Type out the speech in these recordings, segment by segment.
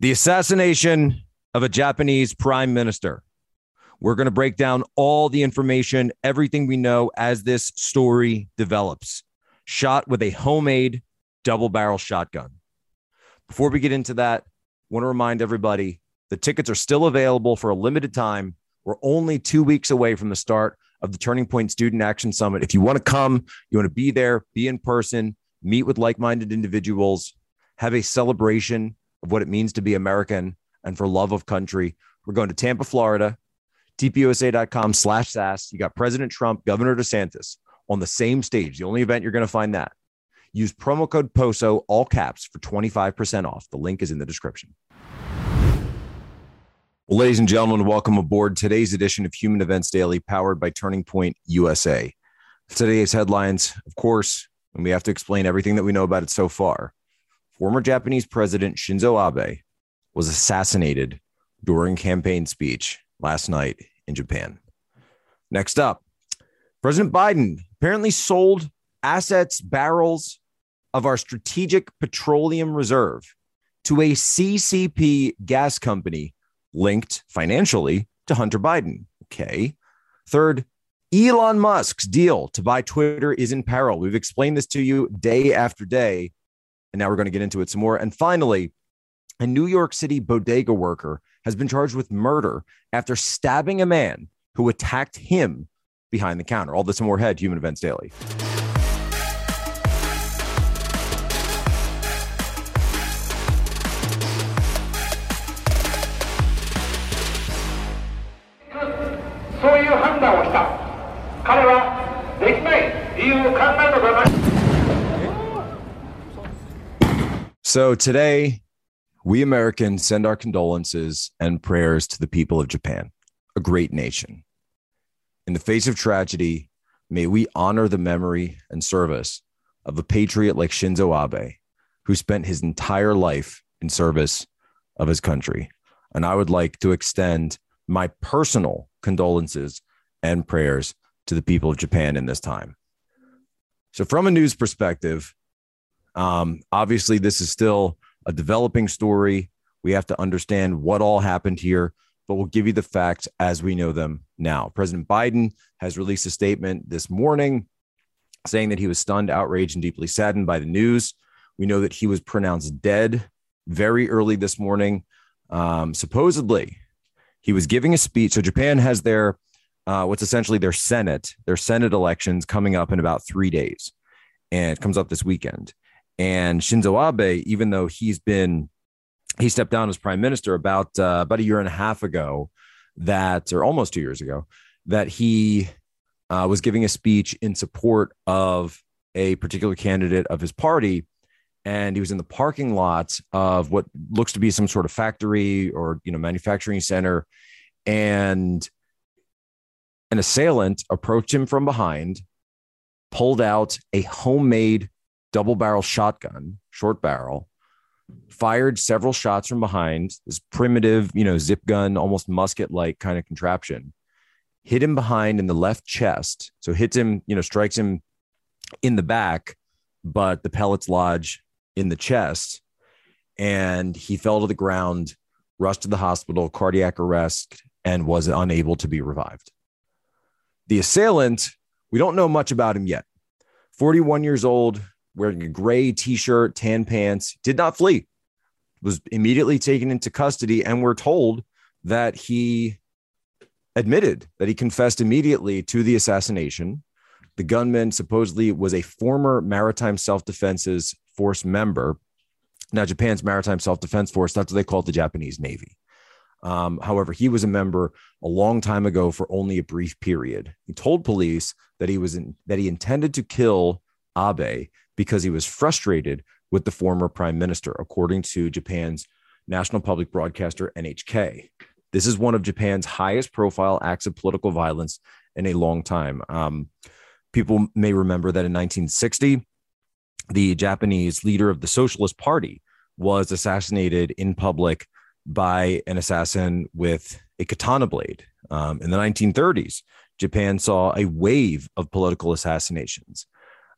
The assassination of a Japanese prime minister. We're going to break down all the information, everything we know as this story develops. Shot with a homemade double barrel shotgun. Before we get into that, I want to remind everybody the tickets are still available for a limited time. We're only two weeks away from the start of the Turning Point Student Action Summit. If you want to come, you want to be there, be in person, meet with like minded individuals, have a celebration of what it means to be American and for love of country. We're going to Tampa, Florida, tpusa.com slash SAS. You got President Trump, Governor DeSantis on the same stage. The only event you're going to find that. Use promo code POSO, all caps, for 25% off. The link is in the description. Well, ladies and gentlemen, welcome aboard today's edition of Human Events Daily, powered by Turning Point USA. Today's headlines, of course, and we have to explain everything that we know about it so far. Former Japanese President Shinzo Abe was assassinated during campaign speech last night in Japan. Next up, President Biden apparently sold assets, barrels of our strategic petroleum reserve to a CCP gas company linked financially to Hunter Biden. Okay. Third, Elon Musk's deal to buy Twitter is in peril. We've explained this to you day after day, and now we're going to get into it some more. And finally, a New York City bodega worker has been charged with murder after stabbing a man who attacked him behind the counter. All this and more ahead, Human Events Daily. So today, we Americans send our condolences and prayers to the people of Japan, a great nation. In the face of tragedy, may we honor the memory and service of a patriot like Shinzo Abe, who spent his entire life in service of his country. And I would like to extend my personal condolences and prayers to the people of Japan in this time. So, from a news perspective, um, obviously, this is still a developing story. We have to understand what all happened here, but we'll give you the facts as we know them now. President Biden has released a statement this morning saying that he was stunned, outraged, and deeply saddened by the news. We know that he was pronounced dead very early this morning. Um, supposedly, he was giving a speech. So, Japan has their uh, what's essentially their Senate, their Senate elections coming up in about three days. And it comes up this weekend. And Shinzo Abe, even though he's been he stepped down as prime minister about uh, about a year and a half ago, that or almost two years ago, that he uh, was giving a speech in support of a particular candidate of his party, and he was in the parking lot of what looks to be some sort of factory or you know manufacturing center, and an assailant approached him from behind, pulled out a homemade double barrel shotgun, short barrel, fired several shots from behind, this primitive, you know, zip gun, almost musket like kind of contraption, hit him behind in the left chest. So hits him, you know, strikes him in the back, but the pellets lodge in the chest. And he fell to the ground, rushed to the hospital, cardiac arrest, and was unable to be revived. The assailant, we don't know much about him yet. 41 years old, wearing a gray t-shirt, tan pants, did not flee, was immediately taken into custody, and we're told that he admitted that he confessed immediately to the assassination. The gunman supposedly was a former Maritime Self Defenses Force member. Now, Japan's Maritime Self Defense Force, that's what they call it the Japanese Navy. Um, however, he was a member a long time ago for only a brief period. He told police that he was in, that he intended to kill Abe because he was frustrated with the former prime minister, according to Japan's national public broadcaster NHK. This is one of Japan's highest profile acts of political violence in a long time. Um, people may remember that in 1960, the Japanese leader of the Socialist Party was assassinated in public by an assassin with a katana blade. Um, in the 1930s, Japan saw a wave of political assassinations.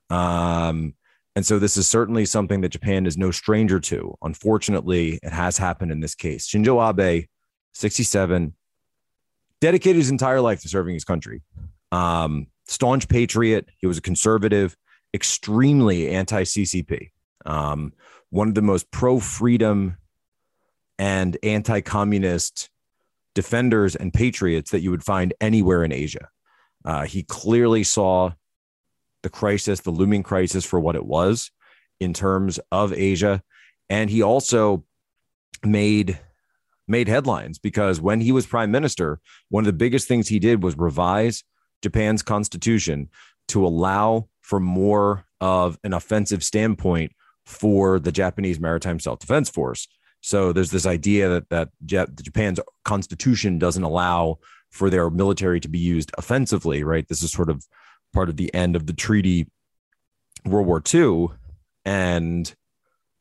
Um, And so this is certainly something that Japan is no stranger to. Unfortunately, it has happened in this case. Shinzo Abe, 67, dedicated his entire life to serving his country. Um, staunch patriot. He was a conservative, extremely anti CCP. Um, one of the most pro freedom and anti communist defenders and patriots that you would find anywhere in Asia. Uh, he clearly saw the crisis, the looming crisis, for what it was in terms of Asia, and he also made made headlines because when he was prime minister, one of the biggest things he did was revise Japan's constitution to allow for more of an offensive standpoint for the Japanese Maritime Self Defense Force. So there's this idea that that Japan's constitution doesn't allow for their military to be used offensively, right? This is sort of part of the end of the treaty, World War II, and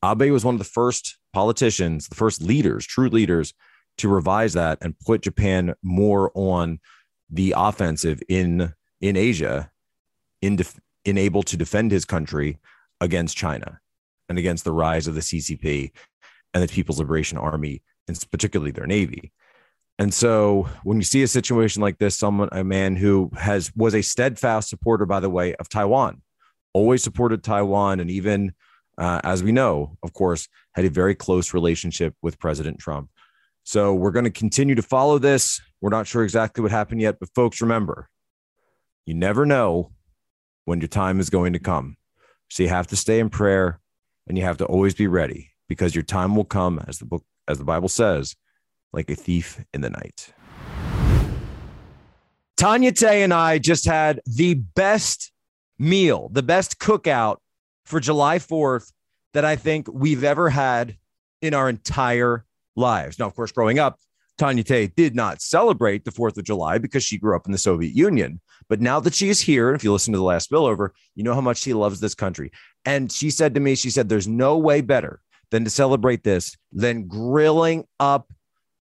Abe was one of the first politicians, the first leaders, true leaders, to revise that and put Japan more on the offensive in in Asia, in def, in able to defend his country against China and against the rise of the CCP and the People's Liberation Army, and particularly their navy. And so when you see a situation like this, someone, a man who has was a steadfast supporter, by the way, of Taiwan, always supported Taiwan, and even uh, as we know, of course, had a very close relationship with President Trump. So we're going to continue to follow this. We're not sure exactly what happened yet, but folks, remember, you never know when your time is going to come. So you have to stay in prayer and you have to always be ready because your time will come as the book as the Bible says, like a thief in the night. Tanya Tay and I just had the best meal, the best cookout for July 4th that I think we've ever had in our entire lives. Now, of course, growing up, Tanya Tay did not celebrate the 4th of July because she grew up in the Soviet Union. But now that she is here, if you listen to the last spillover, you know how much she loves this country. And she said to me, she said, there's no way better than to celebrate this than grilling up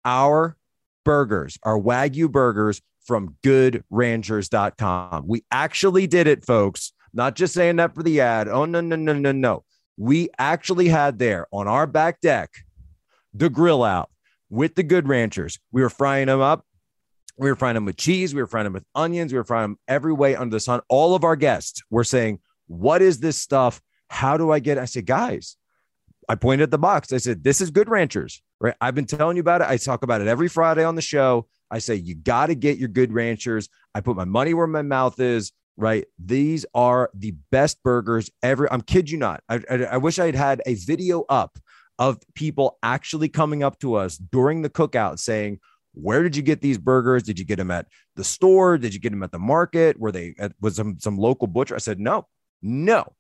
our burgers, our Wagyu burgers from goodranchers.com. We actually did it, folks. Not just saying that for the ad. Oh, no, no, no, no, no. We actually had there on our back deck the grill out with the Good Ranchers. We were frying them up. We were frying them with cheese. We were frying them with onions. We were frying them every way under the sun. All of our guests were saying, What is this stuff? How do I get it? I said, Guys, I pointed at the box. I said, This is Good Ranchers, right? I've been telling you about it. I talk about it every Friday on the show. I say, You got to get your Good Ranchers. I put my money where my mouth is, right? These are the best burgers ever. I'm kid you not. I, I, I wish I had had a video up of people actually coming up to us during the cookout saying, where did you get these burgers? Did you get them at the store? Did you get them at the market? Were they at was some some local butcher? I said, no, no.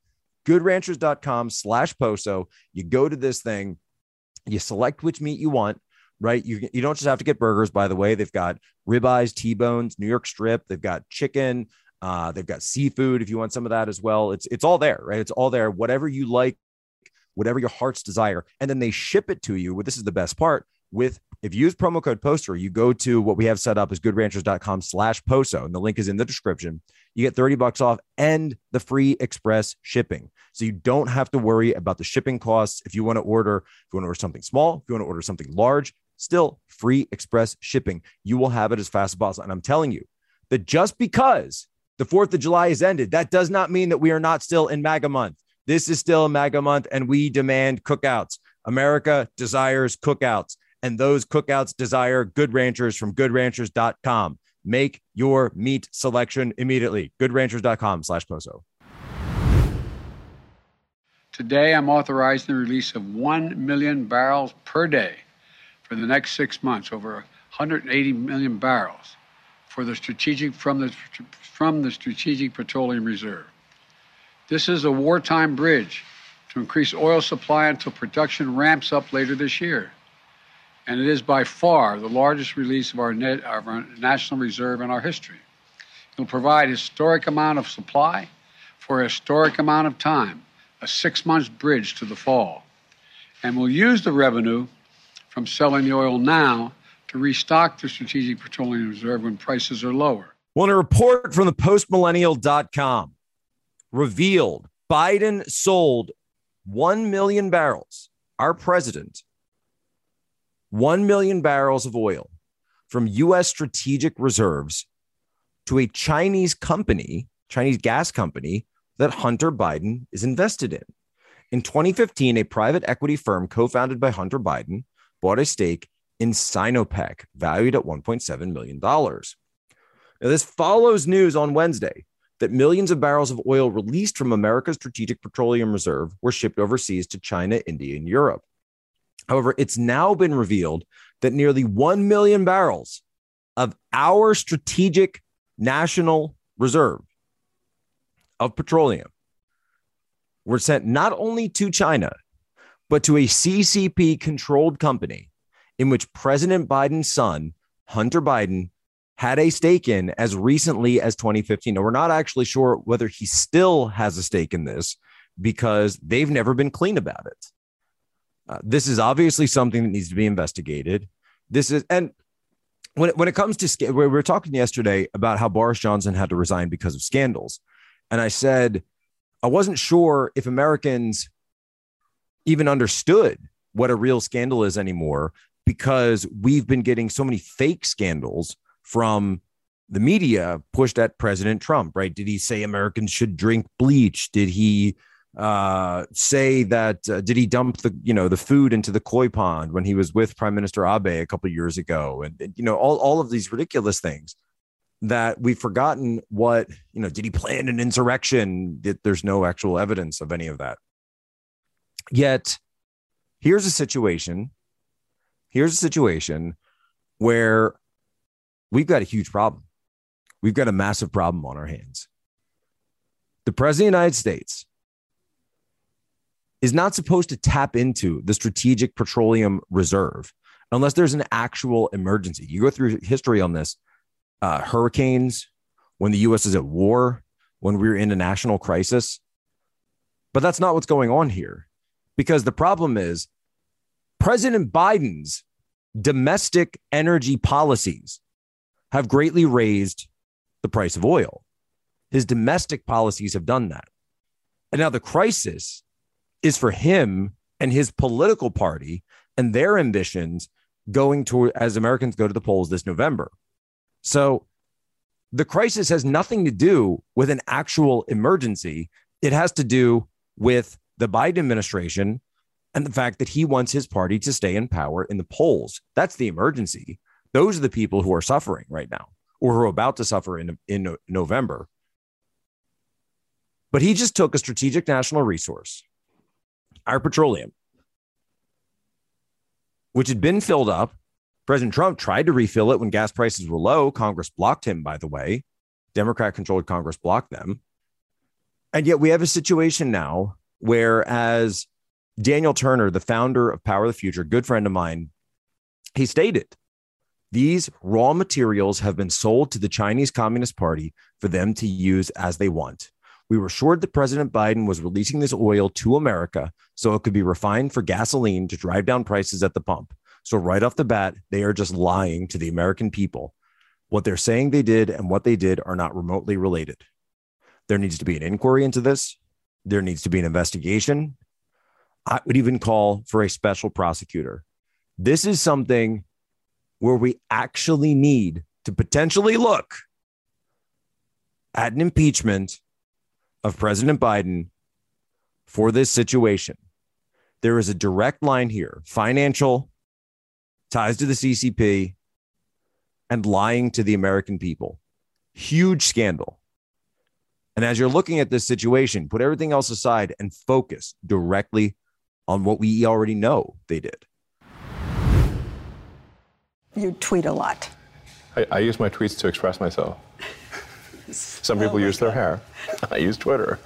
Goodranchers.com slash poso. You go to this thing, you select which meat you want, right? You, you don't just have to get burgers, by the way. They've got ribeyes, T-bones, New York strip, they've got chicken, uh, they've got seafood if you want some of that as well. It's it's all there, right? It's all there. Whatever you like whatever your heart's desire. And then they ship it to you. This is the best part with if you use promo code poster you go to what we have set up is goodranchers.com slash poso and the link is in the description. You get 30 bucks off and the free express shipping. So you don't have to worry about the shipping costs. If you want to order if you want to order something small if you want to order something large still free express shipping. You will have it as fast as possible. And i'm telling you that just because the 4th of july is ended that does not mean that we are not still in maga month. This is still MAGA month, and we demand cookouts. America desires cookouts, and those cookouts desire good ranchers from goodranchers.com. Make your meat selection immediately. Goodranchers.com slash poso. Today, I'm authorizing the release of 1 million barrels per day for the next six months, over 180 million barrels for the strategic from the from the Strategic Petroleum Reserve. This is a wartime bridge to increase oil supply until production ramps up later this year. And it is by far the largest release of our, net, of our national reserve in our history. It will provide historic amount of supply for a historic amount of time, a six-month bridge to the fall. And we'll use the revenue from selling the oil now to restock the Strategic Petroleum Reserve when prices are lower. In a report from the postmillennial.com, revealed Biden sold 1 million barrels, our president, 1 million barrels of oil from US strategic reserves to a Chinese company, Chinese gas company that Hunter Biden is invested in. In 2015, a private equity firm co founded by Hunter Biden bought a stake in Sinopec, valued at $1.7 million. Now, this follows news on Wednesday that millions of barrels of oil released from America's Strategic Petroleum Reserve were shipped overseas to China, India, and Europe. However, it's now been revealed that nearly 1 million barrels of our strategic national reserve of petroleum were sent not only to China, but to a CCP controlled company in which President Biden's son, Hunter Biden, had a stake in as recently as 2015. Now, we're not actually sure whether he still has a stake in this because they've never been clean about it. Uh, this is obviously something that needs to be investigated. This is, and when it, when it comes to, we were talking yesterday about how Boris Johnson had to resign because of scandals. And I said, I wasn't sure if Americans even understood what a real scandal is anymore because we've been getting so many fake scandals from the media pushed at President Trump, right? Did he say Americans should drink bleach? Did he uh, say that? Uh, did he dump the you know the food into the koi pond when he was with Prime Minister Abe a couple years ago? And you know all all of these ridiculous things that we've forgotten. What you know? Did he plan an insurrection? That there's no actual evidence of any of that. Yet, here's a situation. Here's a situation where we've got a huge problem. We've got a massive problem on our hands. The president of the United States is not supposed to tap into the strategic petroleum reserve unless there's an actual emergency. You go through history on this uh, hurricanes, when the US is at war, when we're in a national crisis. But that's not what's going on here because the problem is President Biden's domestic energy policies have greatly raised the price of oil. His domestic policies have done that. And now the crisis is for him and his political party and their ambitions going to as Americans go to the polls this November. So the crisis has nothing to do with an actual emergency. It has to do with the Biden administration and the fact that he wants his party to stay in power in the polls. That's the emergency. Those are the people who are suffering right now or who are about to suffer in, in November. But he just took a strategic national resource, our petroleum, which had been filled up. President Trump tried to refill it when gas prices were low. Congress blocked him, by the way. Democrat controlled Congress blocked them. And yet we have a situation now where, as Daniel Turner, the founder of Power of the Future, good friend of mine, he stated these raw materials have been sold to the Chinese Communist Party for them to use as they want. We were assured that President Biden was releasing this oil to America so it could be refined for gasoline to drive down prices at the pump. So, right off the bat, they are just lying to the American people. What they're saying they did and what they did are not remotely related. There needs to be an inquiry into this. There needs to be an investigation. I would even call for a special prosecutor. This is something where we actually need to potentially look at an impeachment of President Biden for this situation. There is a direct line here financial, ties to the CCP, and lying to the American people. Huge scandal. And as you're looking at this situation, put everything else aside and focus directly on what we already know they did you tweet a lot. I, I use my tweets to express myself. Some oh people oh use their hair. I use Twitter.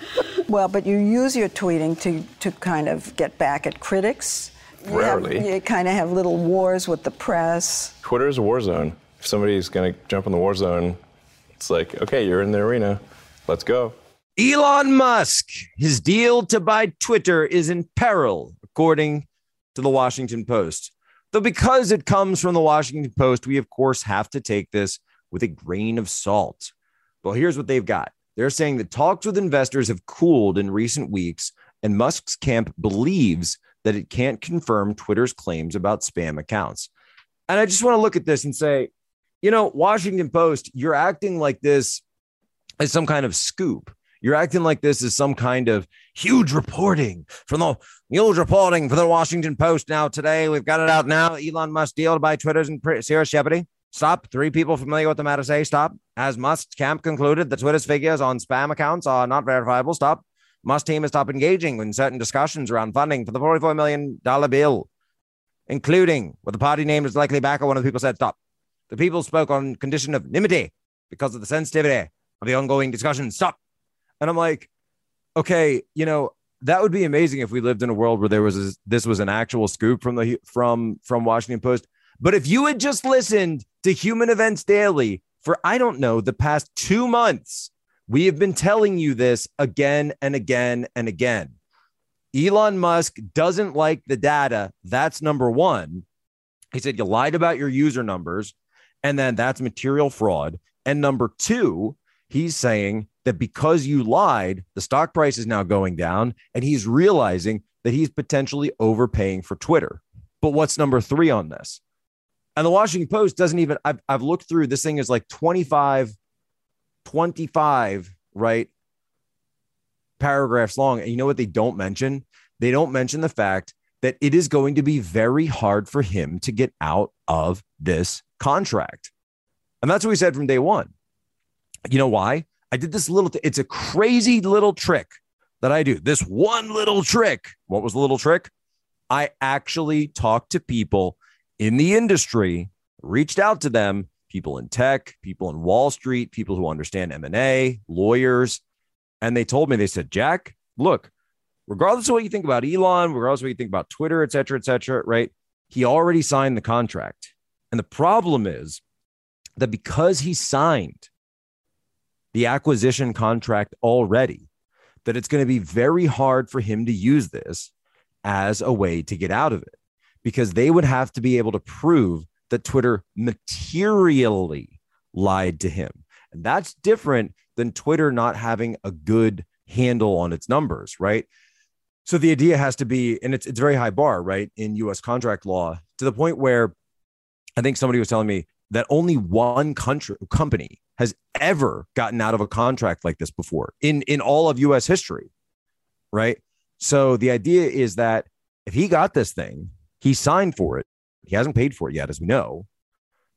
Well, but you use your tweeting to, to kind of get back at critics. You Rarely. Have, you kind of have little wars with the press. Twitter is a war zone. If somebody's going to jump in the war zone, it's like, okay, you're in the arena. Let's go. Elon Musk, his deal to buy Twitter is in peril, according to the Washington Post. Though, because it comes from the Washington Post, we of course have to take this with a grain of salt. Well, here's what they've got They're saying that talks with investors have cooled in recent weeks, and Musk's camp believes that it can't confirm Twitter's claims about spam accounts. And I just want to look at this and say, you know, Washington Post, you're acting like this as some kind of scoop. You're acting like this is some kind of huge reporting from the huge reporting for the Washington Post. Now, today, we've got it out now. Elon Musk deal to buy Twitter's and serious Jeopardy. Stop. Three people familiar with the matter say stop. As Musk's camp concluded, the Twitter's figures on spam accounts are not verifiable. Stop. Musk team has stopped engaging in certain discussions around funding for the $44 million bill, including what the party name is likely backer. One of the people said stop. The people spoke on condition of anonymity because of the sensitivity of the ongoing discussion. Stop. And I'm like, okay, you know, that would be amazing if we lived in a world where there was a, this was an actual scoop from the from from Washington Post. But if you had just listened to Human Events Daily for I don't know the past 2 months, we have been telling you this again and again and again. Elon Musk doesn't like the data. That's number 1. He said you lied about your user numbers and then that's material fraud. And number 2, he's saying that because you lied, the stock price is now going down, and he's realizing that he's potentially overpaying for Twitter. But what's number three on this? And the Washington Post doesn't even, I've, I've looked through, this thing is like 25, 25, right? Paragraphs long. And you know what they don't mention? They don't mention the fact that it is going to be very hard for him to get out of this contract. And that's what we said from day one. You know why? I did this little, it's a crazy little trick that I do. This one little trick. What was the little trick? I actually talked to people in the industry, reached out to them, people in tech, people in Wall Street, people who understand M&A, lawyers, and they told me, they said, Jack, look, regardless of what you think about Elon, regardless of what you think about Twitter, et cetera, et cetera, right? He already signed the contract. And the problem is that because he signed the acquisition contract already that it's going to be very hard for him to use this as a way to get out of it because they would have to be able to prove that Twitter materially lied to him. And that's different than Twitter not having a good handle on its numbers, right? So the idea has to be, and it's it's very high bar, right, in U.S. contract law to the point where I think somebody was telling me that only one country company has ever gotten out of a contract like this before in in all of US history right so the idea is that if he got this thing he signed for it. He hasn't paid for it yet as we know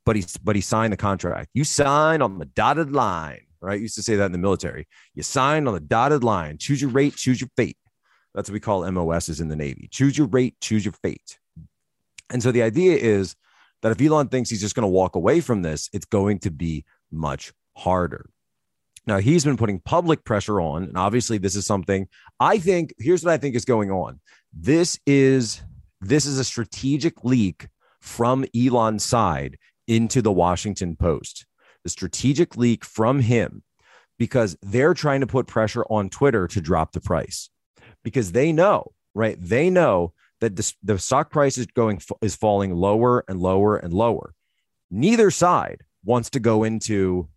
but he's but he signed the contract. You sign on the dotted line right? Used to say that in the military. You sign on the dotted line. Choose your rate choose your fate. That's what we call MOSs in the Navy. Choose your rate choose your fate. And so the idea is that if Elon thinks he's just going to walk away from this, it's going to be much harder. Now, he's been putting public pressure on, and obviously, this is something I think. Here's what I think is going on. This is this is a strategic leak from Elon's side into the Washington Post. The strategic leak from him because they're trying to put pressure on Twitter to drop the price because they know, right? They know that the, the stock price is going is falling lower and lower and lower. Neither side wants to go into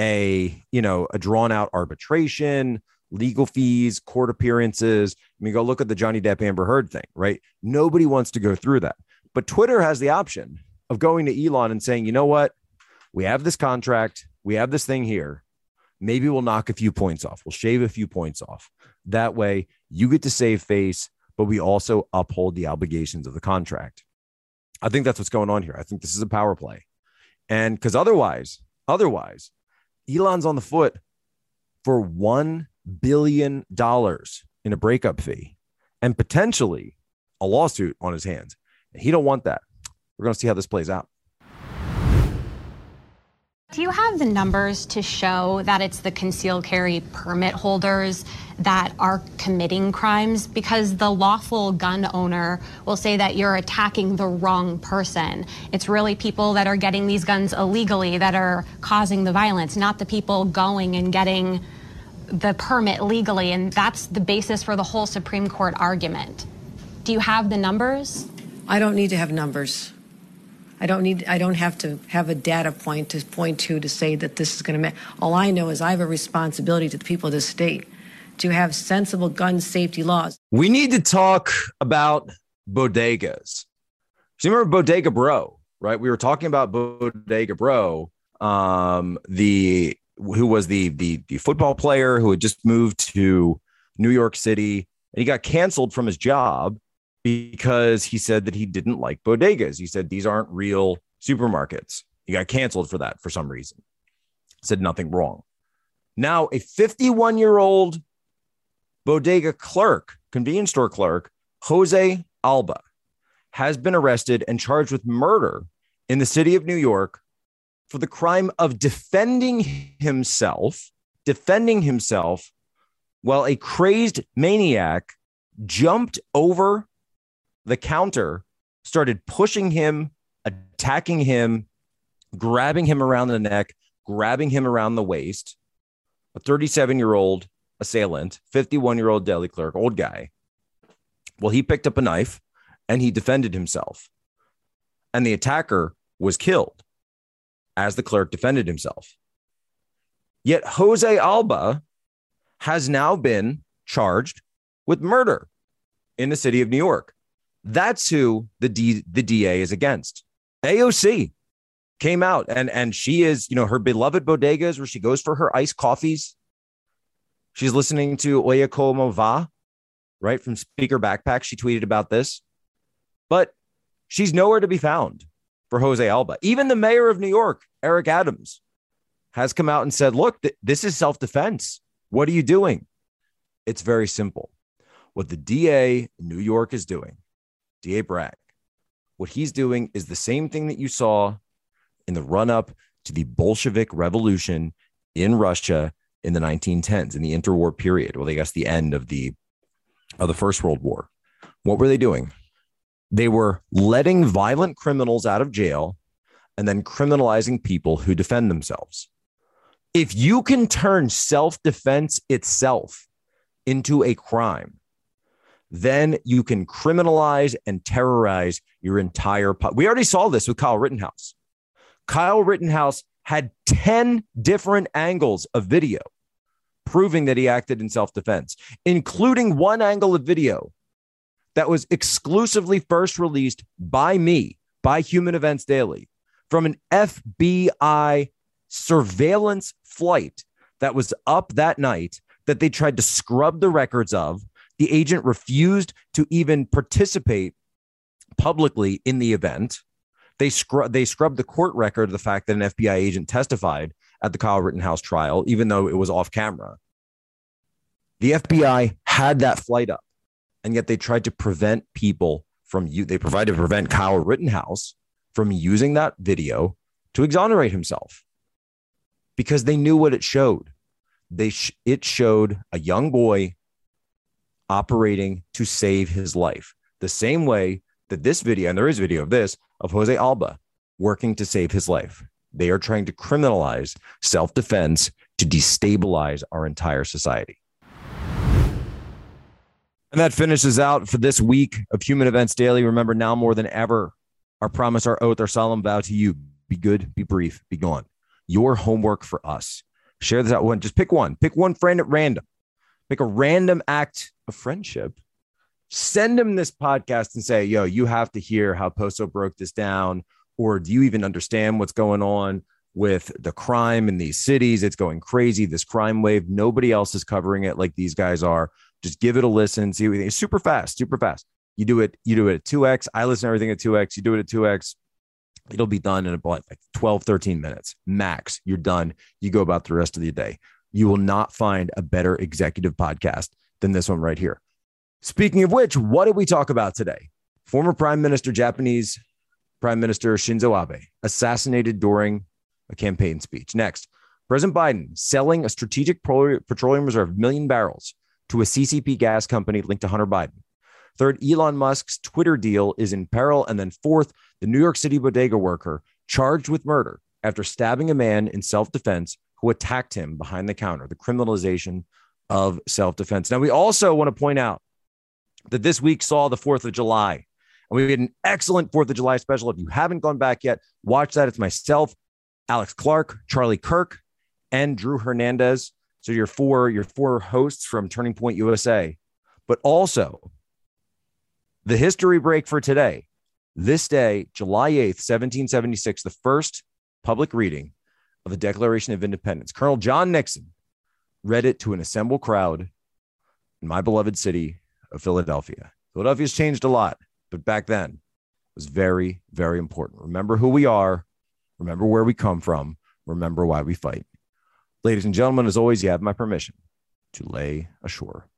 a you know a drawn out arbitration, legal fees, court appearances. I mean, go look at the Johnny Depp Amber Heard thing, right? Nobody wants to go through that. But Twitter has the option of going to Elon and saying, you know what, we have this contract, we have this thing here. Maybe we'll knock a few points off. We'll shave a few points off. That way, you get to save face but we also uphold the obligations of the contract. I think that's what's going on here. I think this is a power play. And because otherwise, otherwise, Elon's on the foot for $1 billion dollars in a breakup fee and potentially a lawsuit on his hands. And he don't want that. We're going to see how this plays out. Do you have the numbers to show that it's the concealed carry permit holders that are committing crimes? Because the lawful gun owner will say that you're attacking the wrong person. It's really people that are getting these guns illegally that are causing the violence, not the people going and getting the permit legally. And that's the basis for the whole Supreme Court argument. Do you have the numbers? I don't need to have numbers. I don't need. I don't have to have a data point to point to to say that this is going to. All I know is I have a responsibility to the people of this state to have sensible gun safety laws. We need to talk about bodegas. Do you remember Bodega Bro? Right, we were talking about Bodega Bro, um, the who was the the the football player who had just moved to New York City and he got canceled from his job because he said that he didn't like bodegas. He said these aren't real supermarkets. He got canceled for that for some reason. Said nothing wrong. Now, a 51 year old bodega clerk, convenience store clerk, Jose Alba, has been arrested and charged with murder in the city of New York for the crime of defending himself, defending himself while a crazed maniac jumped over the counter, started pushing him, attacking him, grabbing him around the neck, grabbing him around the waist. A 37 year old assailant, 51 year old deli clerk, old guy. Well, he picked up a knife and he defended himself. And the attacker was killed as the clerk defended himself. Yet Jose Alba has now been charged with murder in the city of New York. That's who the D, the DA is against. AOC came out and and she is, you know, her beloved bodegas where she goes for her iced coffees. She's listening to Oye Como Va, right from Speaker Backpack. She tweeted about this, but she's nowhere to be found for Jose Alba. Even the mayor of New York, Eric Adams, has come out and said, "Look, th- this is self defense. What are you doing?" It's very simple. What the DA in New York is doing DA Bragg, what he's doing is the same thing that you saw in the run up to the Bolshevik Revolution in Russia in the 1910s, in the interwar period. Well, I guess the end of the of the First World War. What were they doing? They were letting violent criminals out of jail and then criminalizing people who defend themselves. If you can turn self defense itself into a crime, then you can criminalize and terrorize your entire. Po- we already saw this with Kyle Rittenhouse. Kyle Rittenhouse had 10 different angles of video proving that he acted in self defense, including one angle of video that was exclusively first released by me, by Human Events Daily, from an FBI surveillance flight that was up that night that they tried to scrub the records of the agent refused to even participate publicly in the event. They, scrub they scrubbed the court record of the fact that an FBI agent testified at the Kyle Rittenhouse trial, even though it was off camera. The FBI had that flight up, and yet they tried to prevent people from you. They provided to prevent Kyle Rittenhouse from using that video to exonerate himself because they knew what it showed. They sh- it showed a young boy operating to save his life. The same way that this video, and there is video of this, of Jose Alba working to save his life. They are trying to criminalize self defense to destabilize our entire society. And that finishes out for this week of Human Events Daily. Remember, now more than ever, our promise, our oath, our solemn vow to you be good, be brief, be gone. Your homework for us. Share this out one. Just pick one. Pick one friend at random. Pick a random act of friendship, send them this podcast and say, yo, you have to hear how Poso broke this down. Or do you even understand what's going on with the crime in these cities? It's going crazy. This crime wave, nobody else is covering it like these guys are. Just give it a listen, see what It's super fast, super fast. You do it, you do it at 2x. I listen to everything at 2x. You do it at 2x. It'll be done in about like 12, 13 minutes max. You're done. You go about the rest of the day. You will not find a better executive podcast than this one right here. Speaking of which, what did we talk about today? Former Prime Minister, Japanese Prime Minister Shinzo Abe, assassinated during a campaign speech. Next, President Biden selling a strategic petroleum reserve, million barrels, to a CCP gas company linked to Hunter Biden. Third, Elon Musk's Twitter deal is in peril. And then fourth, the New York City bodega worker charged with murder after stabbing a man in self defense who attacked him behind the counter. The criminalization of self defense. Now, we also want to point out that this week saw the 4th of July And we had an excellent 4th of July special. If you haven't gone back yet, watch that. It's myself, Alex Clark, Charlie Kirk, and Drew Hernandez. So your four, your four hosts from Turning Point USA. But also the history break for today. This day, July 8th, 1776, the first public reading of the Declaration of Independence. Colonel John Nixon read it to an assembled crowd in my beloved city of Philadelphia. Philadelphia's changed a lot, but back then it was very, very important. Remember who we are, remember where we come from, remember why we fight. Ladies and gentlemen, as always, you have my permission to lay ashore.